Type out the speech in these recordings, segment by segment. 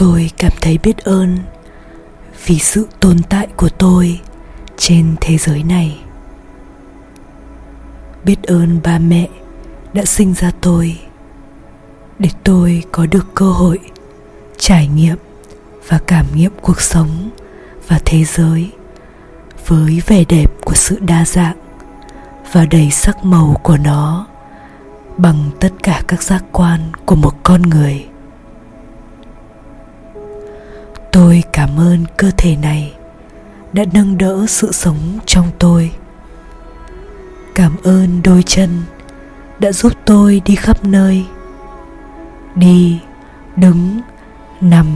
tôi cảm thấy biết ơn vì sự tồn tại của tôi trên thế giới này. Biết ơn ba mẹ đã sinh ra tôi để tôi có được cơ hội trải nghiệm và cảm nghiệm cuộc sống và thế giới với vẻ đẹp của sự đa dạng và đầy sắc màu của nó bằng tất cả các giác quan của một con người tôi cảm ơn cơ thể này đã nâng đỡ sự sống trong tôi. Cảm ơn đôi chân đã giúp tôi đi khắp nơi. Đi, đứng, nằm,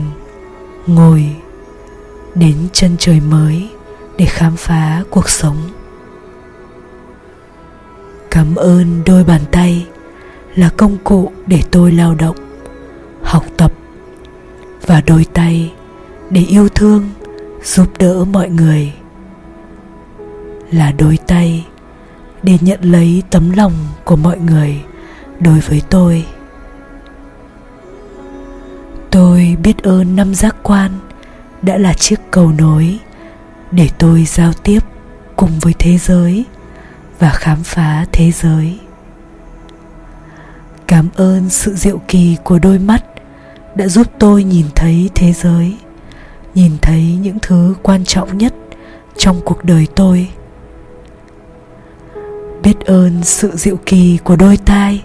ngồi đến chân trời mới để khám phá cuộc sống. Cảm ơn đôi bàn tay là công cụ để tôi lao động, học tập và đôi tay để yêu thương, giúp đỡ mọi người. Là đôi tay để nhận lấy tấm lòng của mọi người đối với tôi. Tôi biết ơn năm giác quan đã là chiếc cầu nối để tôi giao tiếp cùng với thế giới và khám phá thế giới. Cảm ơn sự diệu kỳ của đôi mắt đã giúp tôi nhìn thấy thế giới nhìn thấy những thứ quan trọng nhất trong cuộc đời tôi. Biết ơn sự dịu kỳ của đôi tai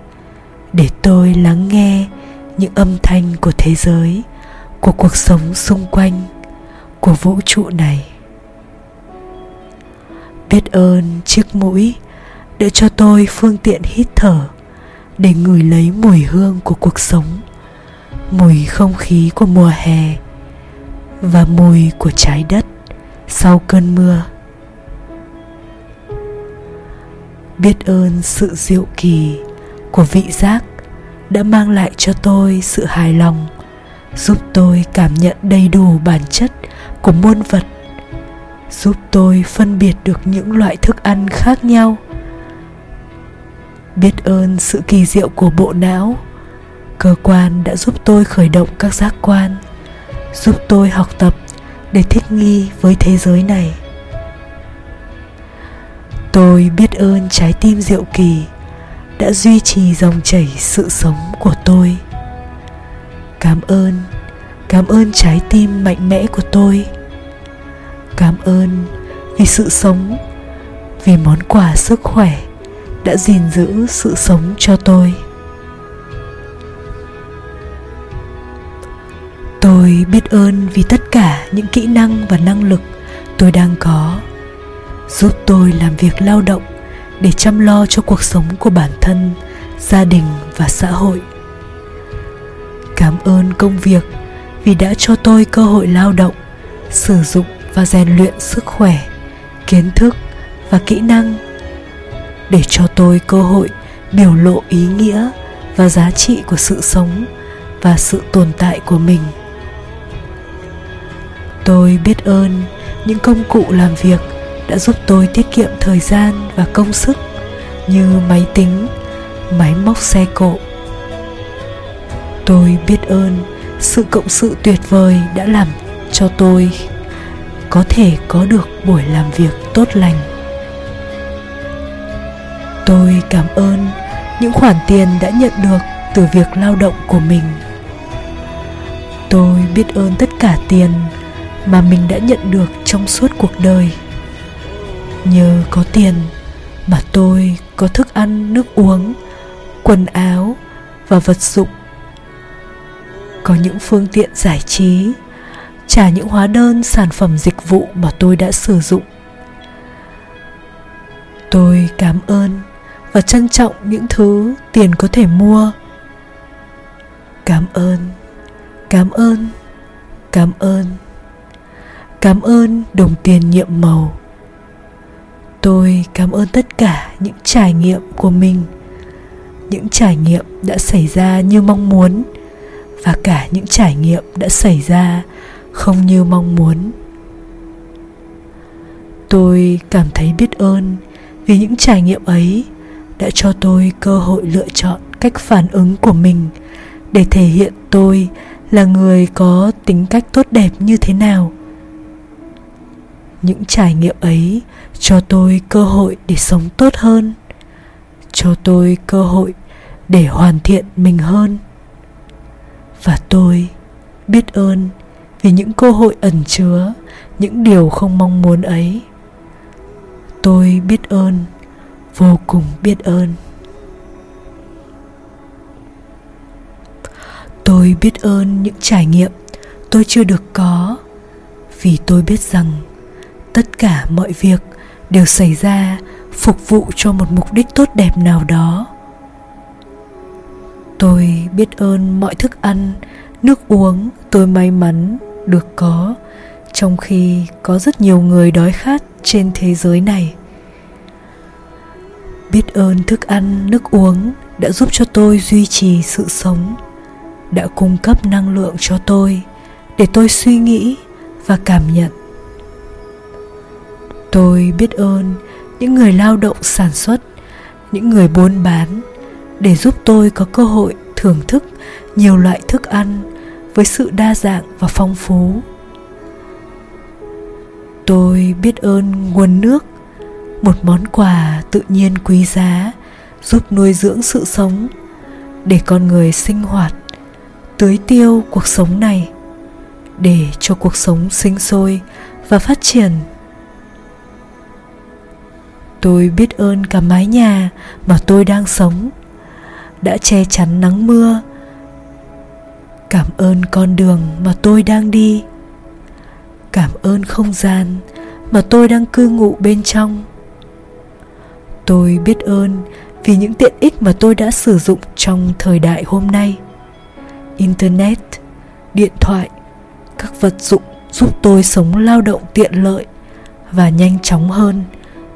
để tôi lắng nghe những âm thanh của thế giới, của cuộc sống xung quanh, của vũ trụ này. Biết ơn chiếc mũi để cho tôi phương tiện hít thở, để ngửi lấy mùi hương của cuộc sống, mùi không khí của mùa hè và mùi của trái đất sau cơn mưa. Biết ơn sự diệu kỳ của vị giác đã mang lại cho tôi sự hài lòng, giúp tôi cảm nhận đầy đủ bản chất của muôn vật, giúp tôi phân biệt được những loại thức ăn khác nhau. Biết ơn sự kỳ diệu của bộ não, cơ quan đã giúp tôi khởi động các giác quan giúp tôi học tập để thích nghi với thế giới này. Tôi biết ơn trái tim diệu kỳ đã duy trì dòng chảy sự sống của tôi. Cảm ơn cảm ơn trái tim mạnh mẽ của tôi. Cảm ơn vì sự sống, vì món quà sức khỏe đã gìn giữ sự sống cho tôi. Biết ơn vì tất cả những kỹ năng và năng lực tôi đang có. Giúp tôi làm việc lao động để chăm lo cho cuộc sống của bản thân, gia đình và xã hội. Cảm ơn công việc vì đã cho tôi cơ hội lao động, sử dụng và rèn luyện sức khỏe, kiến thức và kỹ năng để cho tôi cơ hội biểu lộ ý nghĩa và giá trị của sự sống và sự tồn tại của mình tôi biết ơn những công cụ làm việc đã giúp tôi tiết kiệm thời gian và công sức như máy tính, máy móc xe cộ. Tôi biết ơn sự cộng sự tuyệt vời đã làm cho tôi có thể có được buổi làm việc tốt lành. Tôi cảm ơn những khoản tiền đã nhận được từ việc lao động của mình. Tôi biết ơn tất cả tiền mà mình đã nhận được trong suốt cuộc đời. Nhờ có tiền mà tôi có thức ăn, nước uống, quần áo và vật dụng. Có những phương tiện giải trí, trả những hóa đơn, sản phẩm dịch vụ mà tôi đã sử dụng. Tôi cảm ơn và trân trọng những thứ tiền có thể mua. Cảm ơn cảm ơn cảm ơn cảm ơn đồng tiền nhiệm màu. Tôi cảm ơn tất cả những trải nghiệm của mình, những trải nghiệm đã xảy ra như mong muốn và cả những trải nghiệm đã xảy ra không như mong muốn. Tôi cảm thấy biết ơn vì những trải nghiệm ấy đã cho tôi cơ hội lựa chọn cách phản ứng của mình để thể hiện tôi là người có tính cách tốt đẹp như thế nào những trải nghiệm ấy cho tôi cơ hội để sống tốt hơn, cho tôi cơ hội để hoàn thiện mình hơn. Và tôi biết ơn vì những cơ hội ẩn chứa những điều không mong muốn ấy. Tôi biết ơn, vô cùng biết ơn. Tôi biết ơn những trải nghiệm tôi chưa được có vì tôi biết rằng tất cả mọi việc đều xảy ra phục vụ cho một mục đích tốt đẹp nào đó. Tôi biết ơn mọi thức ăn, nước uống tôi may mắn được có, trong khi có rất nhiều người đói khát trên thế giới này. Biết ơn thức ăn, nước uống đã giúp cho tôi duy trì sự sống, đã cung cấp năng lượng cho tôi để tôi suy nghĩ và cảm nhận tôi biết ơn những người lao động sản xuất, những người buôn bán để giúp tôi có cơ hội thưởng thức nhiều loại thức ăn với sự đa dạng và phong phú. Tôi biết ơn nguồn nước, một món quà tự nhiên quý giá giúp nuôi dưỡng sự sống để con người sinh hoạt, tưới tiêu cuộc sống này, để cho cuộc sống sinh sôi và phát triển tôi biết ơn cả mái nhà mà tôi đang sống. Đã che chắn nắng mưa. Cảm ơn con đường mà tôi đang đi. Cảm ơn không gian mà tôi đang cư ngụ bên trong. Tôi biết ơn vì những tiện ích mà tôi đã sử dụng trong thời đại hôm nay. Internet, điện thoại, các vật dụng giúp tôi sống lao động tiện lợi và nhanh chóng hơn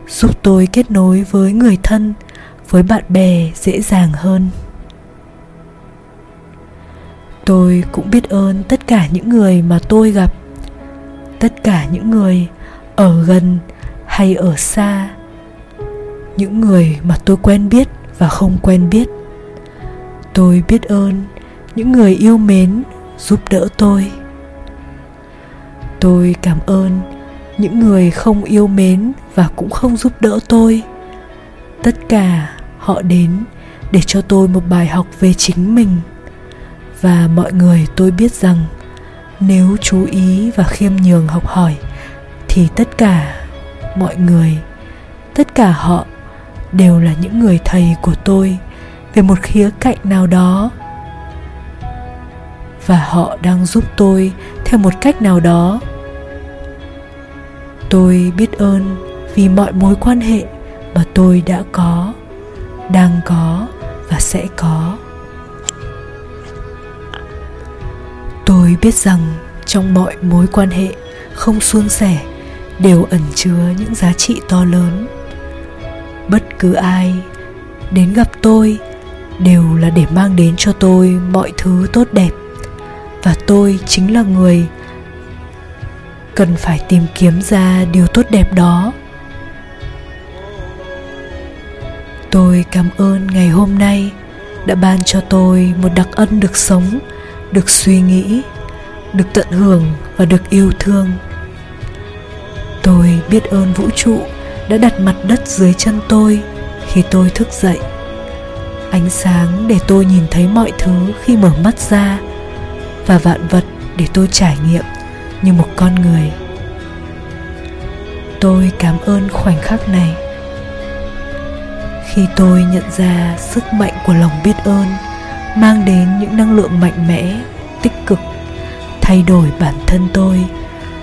giúp tôi kết nối với người thân, với bạn bè dễ dàng hơn. Tôi cũng biết ơn tất cả những người mà tôi gặp, tất cả những người ở gần hay ở xa, những người mà tôi quen biết và không quen biết. Tôi biết ơn những người yêu mến giúp đỡ tôi. Tôi cảm ơn những người không yêu mến và cũng không giúp đỡ tôi. Tất cả họ đến để cho tôi một bài học về chính mình. Và mọi người tôi biết rằng nếu chú ý và khiêm nhường học hỏi thì tất cả mọi người, tất cả họ đều là những người thầy của tôi về một khía cạnh nào đó. Và họ đang giúp tôi theo một cách nào đó tôi biết ơn vì mọi mối quan hệ mà tôi đã có, đang có và sẽ có. Tôi biết rằng trong mọi mối quan hệ không suôn sẻ đều ẩn chứa những giá trị to lớn. Bất cứ ai đến gặp tôi đều là để mang đến cho tôi mọi thứ tốt đẹp và tôi chính là người cần phải tìm kiếm ra điều tốt đẹp đó. Tôi cảm ơn ngày hôm nay đã ban cho tôi một đặc ân được sống, được suy nghĩ, được tận hưởng và được yêu thương. Tôi biết ơn vũ trụ đã đặt mặt đất dưới chân tôi khi tôi thức dậy. Ánh sáng để tôi nhìn thấy mọi thứ khi mở mắt ra và vạn vật để tôi trải nghiệm như một con người. Tôi cảm ơn khoảnh khắc này. Khi tôi nhận ra sức mạnh của lòng biết ơn mang đến những năng lượng mạnh mẽ, tích cực, thay đổi bản thân tôi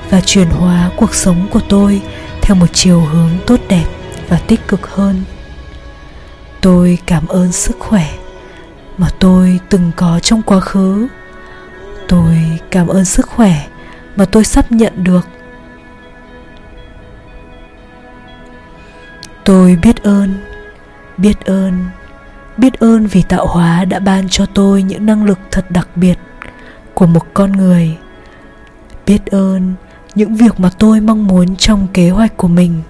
và chuyển hóa cuộc sống của tôi theo một chiều hướng tốt đẹp và tích cực hơn. Tôi cảm ơn sức khỏe mà tôi từng có trong quá khứ. Tôi cảm ơn sức khỏe mà tôi sắp nhận được. Tôi biết ơn biết ơn biết ơn vì tạo hóa đã ban cho tôi những năng lực thật đặc biệt của một con người. Biết ơn những việc mà tôi mong muốn trong kế hoạch của mình.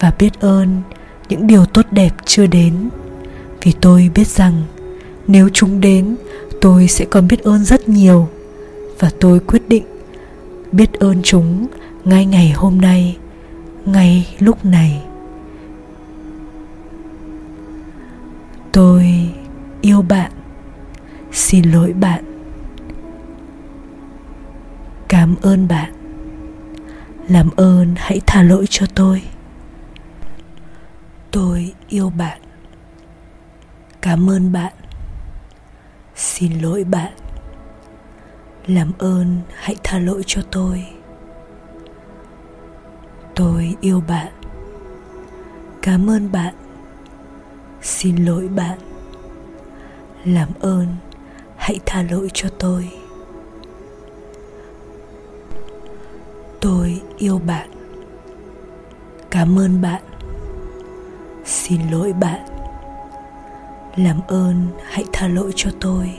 Và biết ơn những điều tốt đẹp chưa đến. Vì tôi biết rằng nếu chúng đến, tôi sẽ còn biết ơn rất nhiều. Và tôi quyết định biết ơn chúng ngay ngày hôm nay, ngay lúc này. Tôi yêu bạn, xin lỗi bạn. Cảm ơn bạn. Làm ơn hãy tha lỗi cho tôi. Tôi yêu bạn. Cảm ơn bạn. Xin lỗi bạn làm ơn, hãy tha lỗi cho tôi. Tôi yêu bạn. Cảm ơn bạn. Xin lỗi bạn. Làm ơn, hãy tha lỗi cho tôi. Tôi yêu bạn. Cảm ơn bạn. Xin lỗi bạn. Làm ơn, hãy tha lỗi cho tôi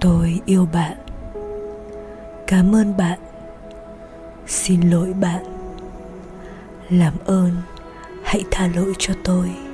tôi yêu bạn. Cảm ơn bạn. Xin lỗi bạn. Làm ơn, hãy tha lỗi cho tôi.